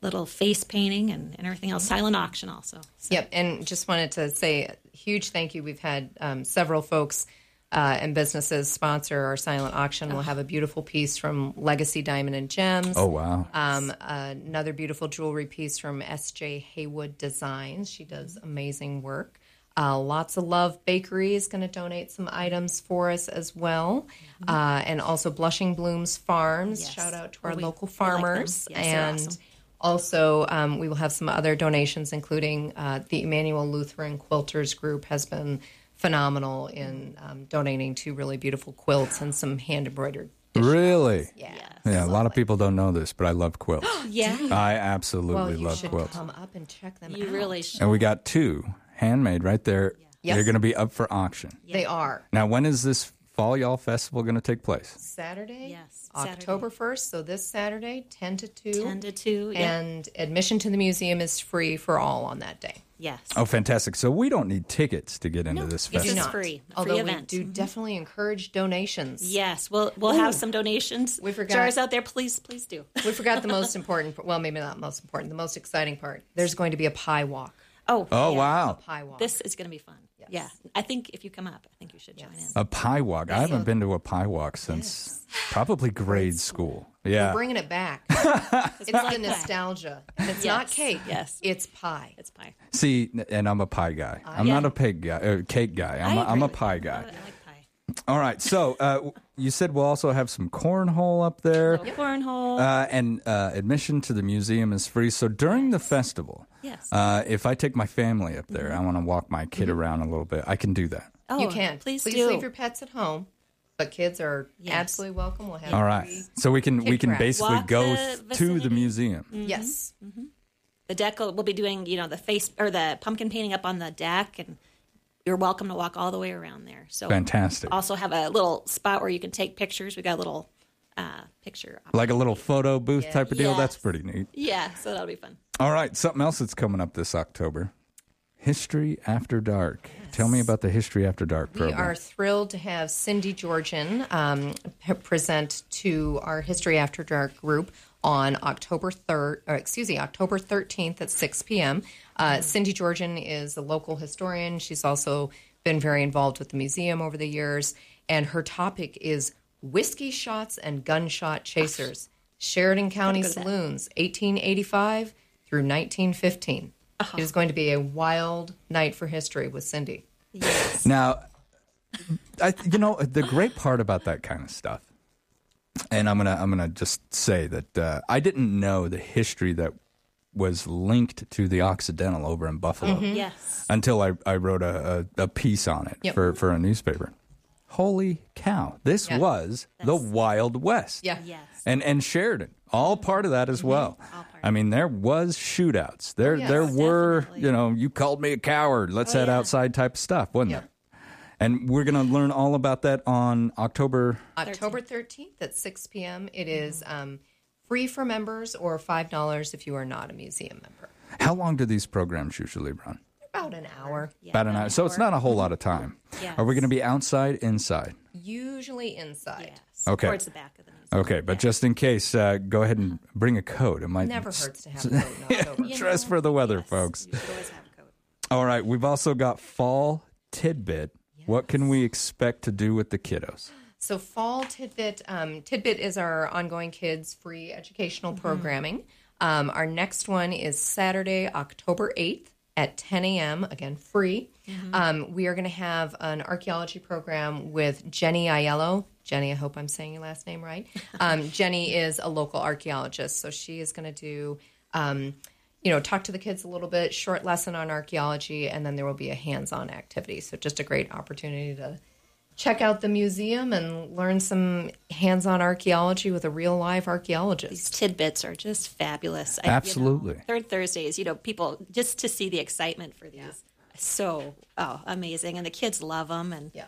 little face painting and, and everything else. Silent auction also. Yep, and just wanted to say a huge thank you. We've had um, several folks uh, and businesses sponsor our silent auction. We'll have a beautiful piece from Legacy Diamond and Gems. Oh, wow. Um, another beautiful jewelry piece from S.J. Haywood Designs. She does amazing work. Uh, Lots of Love Bakery is going to donate some items for us as well. Uh, and also Blushing Blooms Farms. Yes. Shout out to Oh, our we- local we like farmers. Yes, and awesome. also, um, we will have some other donations, including uh, the Emmanuel Lutheran Quilters Group has been phenomenal in um, donating two really beautiful quilts and some hand embroidered. Really? Yeah. Yeah, a lot of people don't know this, but I love quilts. Yeah. I Well, absolutely you love should quilts. come up and check them You out. really should. And we got two handmade right there. Yes. They're going to be up for auction. They are Now, when is this Fall Y'all Festival going to take place? Saturday, Yes, October first. So this Saturday, ten to two. 10 to 2. Yeah. And admission to the museum is free for all on that day. yes. Oh, fantastic. So we don't need tickets to get into this this Do is festival. not. free. Although free we event. do mm-hmm. definitely encourage donations. Yes, we'll we'll have some donations. We forgot- jars out there. Please, please do. We forgot the most important. Well, maybe not most important. The most exciting part. There's going to be a pie walk. Oh, Oh, yeah. wow. Pie walk. This is going to be fun. Yes. Yeah, I think if you come up, I think you should join in. A pie walk. I haven't been to a pie walk since probably grade school. Yeah. We're bringing it back. it's pie. the nostalgia. And it's Yes. not cake. Yes. It's pie. It's pie. See, and I'm a pie guy. I'm Yeah. not a pig guy, uh, cake guy. I'm, I a, I'm a pie you. guy. I like pie. All right. So uh, you said we'll also have some cornhole up there. Little cornhole. Uh, and uh, admission to the museum is free. So during the festival, Yes. uh, if I take my family up there, I want to walk my kid around a little bit. I can do that. Oh, you can. please please do. leave your pets at home, but kids are Yes. absolutely welcome. We'll have All right. So we can we can tracks. basically Walk go the to the vicinity. museum. Yes. The deck will we'll be doing, you know, the face or the pumpkin painting up on the deck, and you're welcome to walk all the way around there. So Fantastic. Also have a little spot where you can take pictures. We got a little uh, picture. Like a little photo booth Yeah. type of deal. Yes. That's pretty neat. Yeah, so that'll be fun. All right, something else that's coming up this October. History After Dark. Tell me about the History After Dark program. We are thrilled to have Cindy Georgian um, present to our History After Dark group on October 3rd, or excuse me, October 13th at 6 p.m. Uh, Cindy Georgian is a local historian. She's also been very involved with the museum over the years, and her topic is whiskey shots and gunshot chasers, Sheridan County go saloons, 1885 through 1915. It is going to be a wild night for history with Cindy. Yes. Now, I, you know the great part about that kind of stuff, and I'm gonna I'm gonna just say that uh, I didn't know the history that was linked to the Occidental over in Buffalo Mhm. Yes. until I, I wrote a, a, a piece on it Yep. for, for a newspaper. Holy cow! This Yeah. was the Wild West. Yeah. Yes. and and Sheridan, all part of that as well. I mean, there was shootouts. There yes. there were, Definitely. you know, you called me a coward. Let's Oh, head yeah. outside type of stuff, wasn't there? And we're going to learn all about that on October. October 13th at 6 p.m. It is um, free for members or $5 if you are not a museum member. How long do these programs usually run? About an hour. about an hour. So it's not a whole lot of time. Yes. Are we going to be outside, inside? Usually inside. Okay. Towards the back of the museum. Okay, but just in case, uh, go ahead and bring a coat. It might Never hurts to have a coat in October. Dress for the weather, folks. All right, we've also got fall tidbit. What can we expect to do with the kiddos? So, Fall Tidbit um, Tidbit is our ongoing kids free educational programming. Um, our next one is Saturday, October 8th at 10 a.m., again, free. Um, we are going to have an archaeology program with Jenny Aiello. Jenny, I hope I'm saying your last name right. Um, Jenny is a local archaeologist, so she is going to do. You know, talk to the kids a little bit, short lesson on archaeology, and then there will be a hands on activity. So, just a great opportunity to check out the museum and learn some hands on archaeology with a real live archaeologist. These tidbits are just fabulous. I- you know, Absolutely. third Thursdays, you know, people just to see the excitement for these, so oh amazing, and the kids love them, and yeah,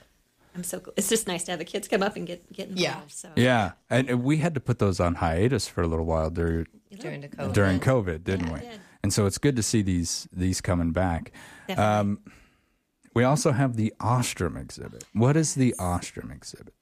I'm so. It's just nice to have the kids come up and get get involved. Yeah. So Yeah, and and we had to put those on hiatus for a little while during During the COVID. during COVID, didn't we? And so it's good to see these these coming back. Um, we also have the Ostrom exhibit. What is the Ostrom exhibit?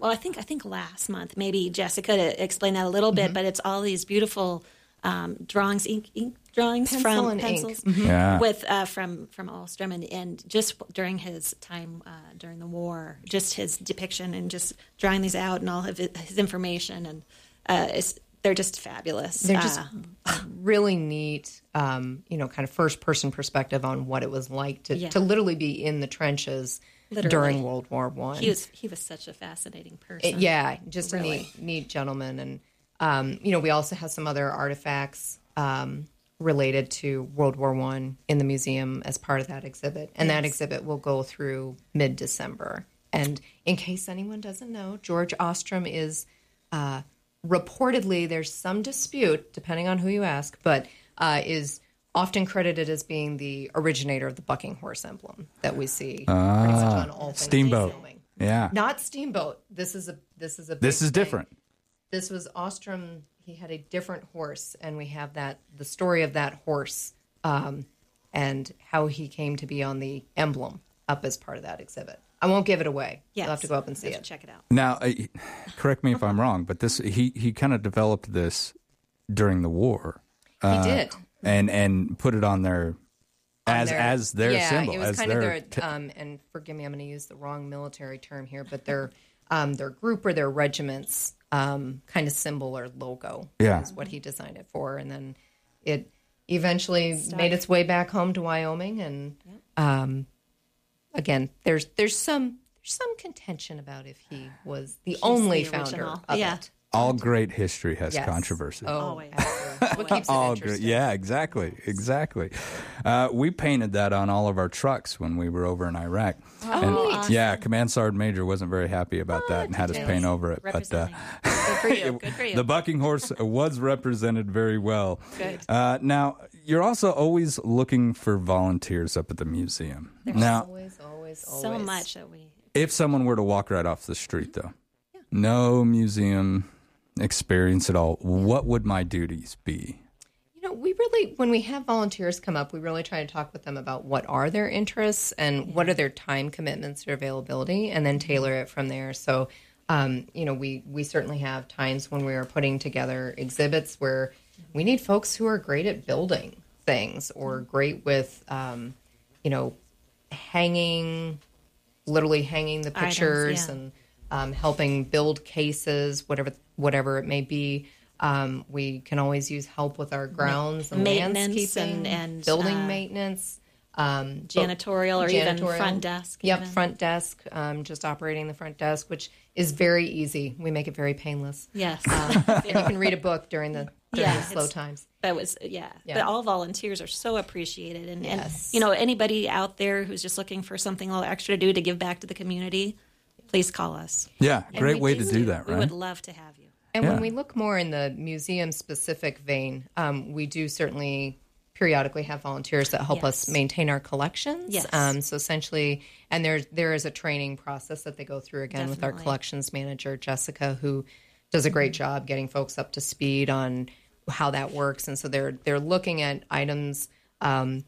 Well, I think I think last month maybe Jessica to explain that a little bit, but it's all these beautiful um, drawings, ink, ink drawings Pencil from and ink. pencils Mhm. Yeah. with uh, from from Ostrom, and, and just during his time uh, during the war, just his depiction and just drawing these out and all of his, his information, and uh, it's, they're just fabulous. They're just Uh, really neat, um, you know, kind of first person perspective on what it was like to, Yeah. to literally be in the trenches Literally. during World War One. he was he was such a fascinating person. It- yeah, just Really. a neat, neat gentleman. And, um, you know, we also have some other artifacts um, related to World War One in the museum as part of that exhibit. And that exhibit will go through mid December. And in case anyone doesn't know, George Ostrom is uh, reportedly, there's some dispute, depending on who you ask, but uh, is often credited as being the originator of the bucking horse emblem that we see on Ah, things Steamboat. filming. Yeah. Not steamboat. This is a this is a This is thing. different. This was Ostrom. He had a different horse, and we have that the story of that horse um, and how he came to be on the emblem up as part of that exhibit. I won't give it away. You'll have to go up and see it. Check it out. Now, uh, correct me if I'm wrong, but this he he kind of developed this during the war. Uh, did. and and put it on their on As- as their yeah, symbol, It was as kind of their their um, and forgive me, I'm going to use the wrong military term here, but their um, their group or their regiment's um, kind of symbol or logo. Yeah. is what he designed it for, and then it eventually made its way back home to Wyoming. And um, again, there's there's some there's some contention about if he was the He's only the founder of Yeah. it. All great history has Yes. controversy. Oh, absolutely. what keeps it all interesting. great. Yeah, exactly, exactly. Uh, we painted that on all of our trucks when we were over in Iraq. Oh, and neat. Oh, yeah, Command Sergeant Major wasn't very happy about that and had us paint over it. But uh, Good for you. Good for you. the bucking horse was represented very well. Good. Uh, now you're also always looking for volunteers up at the museum. now, always, always, always so much that we. if someone were to walk right off the street, though, no museum experience at all, what would my duties be? You know, we really, when we have volunteers come up, we really try to talk with them about what are their interests and what are their time commitments or availability, and then tailor it from there. So, um, you know, we we certainly have times when we are putting together exhibits where we need folks who are great at building things or great with, um, you know, hanging, literally hanging the Items, pictures yeah. and um, helping build cases, whatever whatever it may be. Um, we can always use help with our grounds and Maintenance landscaping and- and, building uh, maintenance, um, Janitorial or even front desk Yep, even. front desk. Um, just operating the front desk, which is very easy. We make it very painless. Yes. um, and you can read a book during the during Yeah, the slow times. That was yeah. Yeah. But all volunteers are so appreciated, and, and you know anybody out there who's just looking for something a little extra to do to give back to the community, please call us. Yeah, great way do. to do that, We would love to have you. And Yeah. when we look more in the museum specific vein, um, we do certainly periodically have volunteers that help us maintain our collections. Yes. Um, so essentially, and there's there is a training process that they go through again with our collections manager Jessica, who does a great Mm-hmm. job getting folks up to speed on how that works. And so they're they're looking at items. Um,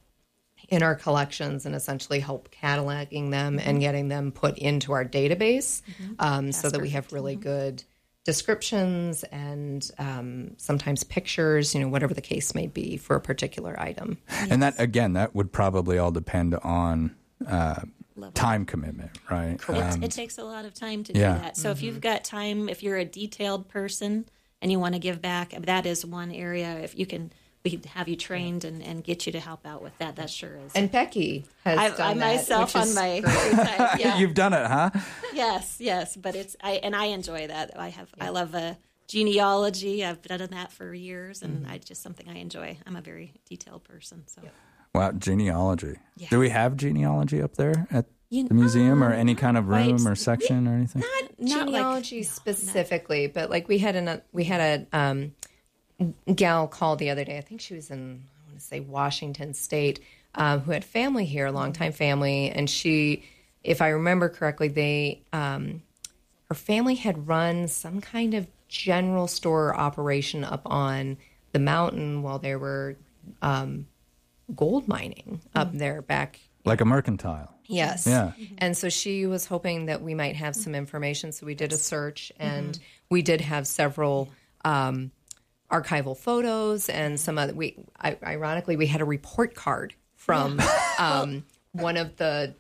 in our collections and essentially help cataloging them Mm-hmm. and getting them put into our database um, so that we have perfect. really good descriptions and um, sometimes pictures, you know, whatever the case may be for a particular item. And that again, that would probably all depend on uh, time commitment, right? It, Um, it takes a lot of time to yeah. do that. So if you've got time, if you're a detailed person and you want to give back, that is one area. If you can have you trained and, and get you to help out with that. That sure is. And Becky has I, done I that, myself which on my time, yeah. You've done it, huh? yes, yes, but it's I and I enjoy that. I have I love a genealogy. I've done that for years, and Mm-hmm. I just something I enjoy. I'm a very detailed person, so Wow, genealogy. Yeah. Do we have genealogy up there at You- the museum or any kind of quite- room or section or anything? not like- genealogy specifically, but like we had a we had a um, gal called the other day. I think she was in I want to say Washington State, um, who had family here, a long time family, and she, if I remember correctly, they um, her family had run some kind of general store operation up on the mountain while they were um, gold mining up there back Like a mercantile. Yes. Yeah. And so she was hoping that we might have some information. So we did a search and we did have several um, archival photos and some other. We I, ironically we had a report card from um, one of the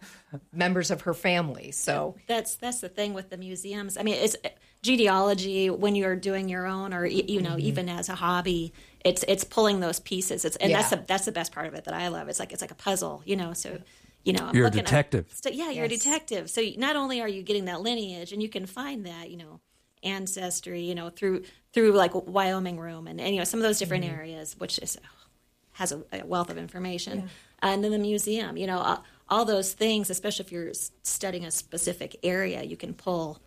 members of her family. So that's that's the thing with the museums. I mean, it's genealogy when you're doing your own, or you know, Mm-hmm. even as a hobby, it's it's pulling those pieces. It's and that's the that's the best part of it that I love. It's like it's like a puzzle, you know. So you know, I'm You're a looking at- detective. so, yeah, you're a detective. So not only are you getting that lineage, and you can find that, you know, ancestry, you know, through through like Wyoming Room and, and you know some of those different Mm-hmm. areas, which is has a, a wealth of information. And then the museum, you know, all, all those things, especially if you're studying a specific area, you can pull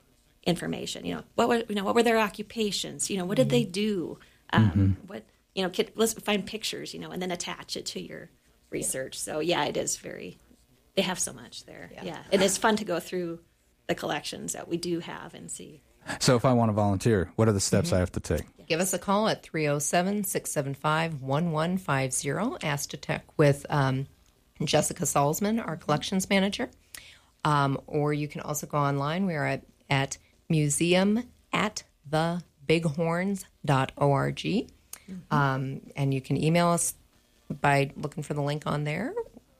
information. You know, what were you know what were their occupations? You know, what did they do? Um, What you know, let's find pictures. You know, and then attach it to your research. So yeah, it is very. They have so much there. Yeah, it is fun to go through the collections that we do have and see. So if I want to volunteer, what are the steps Mm-hmm. I have to take? give us a call at 307 675 1150. Ask to tech with um, Jessica Salzman, our collections manager. Um, or you can also go online. We are at, at museum at thebighorns.org. Um, and you can email us by looking for the link on there.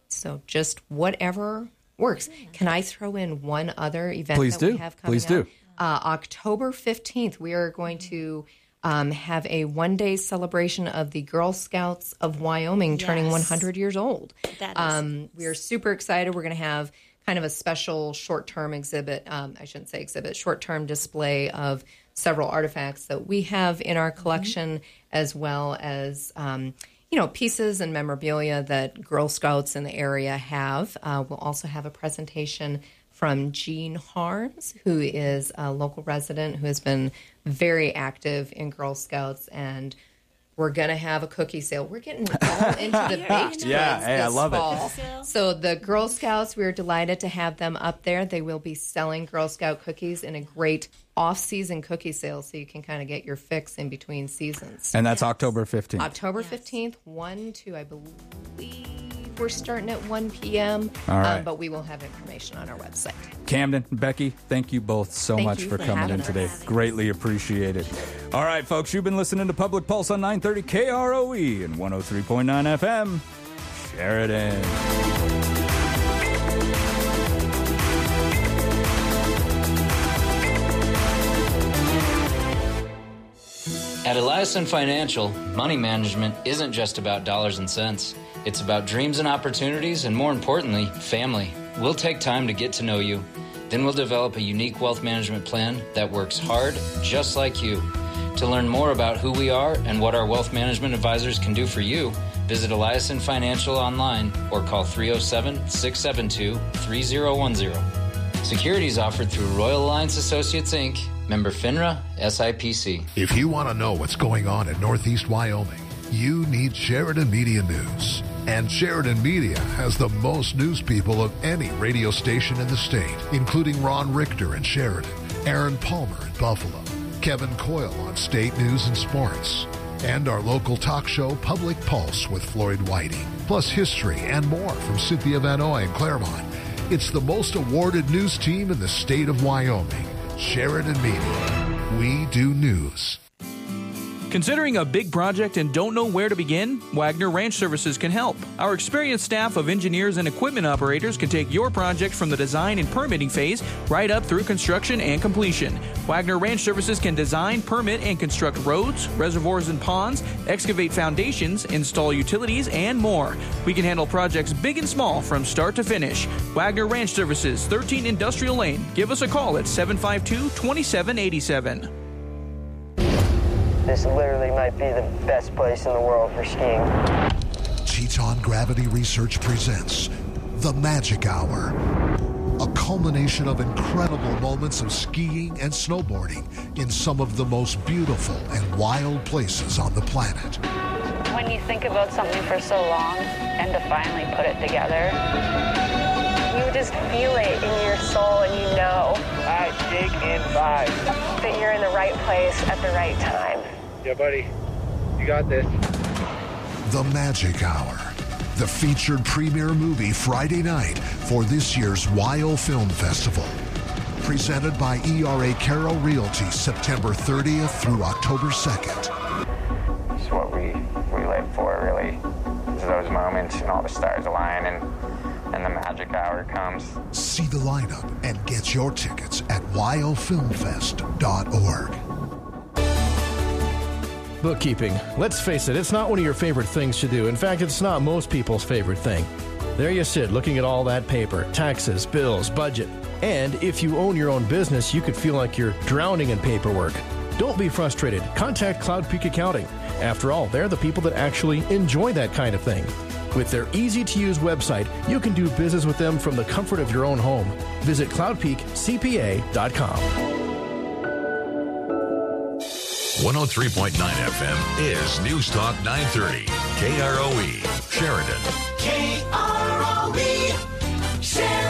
So just whatever works. Can I throw in one other event Please that do. we have coming Please do. up? Uh, October 15th, we are going to um, have a one day celebration of the Girl Scouts of Wyoming turning 100 years old. That is- Um, we are super excited. We're going to have kind of a special short term exhibit. Um, I shouldn't say exhibit, short term display of several artifacts that we have in our collection, as well as. Um, you know, pieces and memorabilia that Girl Scouts in the area have. Uh, we'll also have a presentation from Jean Harms, who is a local resident who has been very active in Girl Scouts and we're gonna have a cookie sale. We're getting all into the baked Yeah, goods hey, I this love it. fall. So the Girl Scouts, we're delighted to have them up there. They will be selling Girl Scout cookies in a great off-season cookie sale, so you can kind of get your fix in between seasons. And that's October 15th. October fifteenth, one to I believe we're starting at one p.m. All right. um, but we will have information on our website. Camden, Becky, thank you both so Thank much for coming in us. today. Greatly appreciated. All right, folks, you've been listening to Public Pulse on 930 KROE and 103.9 FM. Sheridan. At Eliason Financial, money management isn't just about dollars and cents. It's about dreams and opportunities, and more importantly, family. We'll take time to get to know you. Then we'll develop a unique wealth management plan that works hard, just like you. To learn more about who we are and what our wealth management advisors can do for you, visit Eliason Financial online or call 307 672 3010. Securities offered through Royal Alliance Associates Inc., member FINRA, SIPC. If you want to know what's going on in Northeast Wyoming, you need Sheridan Media News. And Sheridan Media has the most news people of any radio station in the state, including Ron Richter in Sheridan, Aaron Palmer in Buffalo, Kevin Coyle on state news and sports, and our local talk show Public Pulse with Floyd Whiting, plus history and more from Cynthia Vanoy in Clearmont. It's the most awarded news team in the state of Wyoming. Sheridan Media. We do news. Considering a big project and don't know where to begin? Wagner Ranch Services can help. Our experienced staff of engineers and equipment operators can take your project from the design and permitting phase right up through construction and completion. Wagner Ranch Services can design, permit, and construct roads, reservoirs and ponds, excavate foundations, install utilities, and more. We can handle projects big and small from start to finish. Wagner Ranch Services, 13 Industrial Lane. Give us a call at 752 2787. This literally might be the best place in the world for skiing. Teton Gravity Research presents The Magic Hour, a culmination of incredible moments of skiing and snowboarding in some of the most beautiful and wild places on the planet. When you think about something for so long and to finally put it together, you just feel it in your soul and you know. I dig in five. That you're in the right place at the right time. Yeah, buddy. You got this. The Magic Hour, the featured premiere movie Friday night for this year's WYO Film Festival. Presented by ERA Carroll Realty September 30th through October 2nd. It's what we, we live for, really. Is those moments and all the stars align and, and the magic hour comes. See the lineup and get your tickets at wyofilmfest.org. Bookkeeping. Let's face it, it's not one of your favorite things to do. In fact, it's not most people's favorite thing. There you sit, looking at all that paper taxes, bills, budget. And if you own your own business, you could feel like you're drowning in paperwork. Don't be frustrated. Contact Cloud Peak Accounting. After all, they're the people that actually enjoy that kind of thing. With their easy to use website, you can do business with them from the comfort of your own home. Visit cloudpeakcpa.com. 103.9 FM is News Talk 930. KROE, Sheridan. KROE, Sheridan.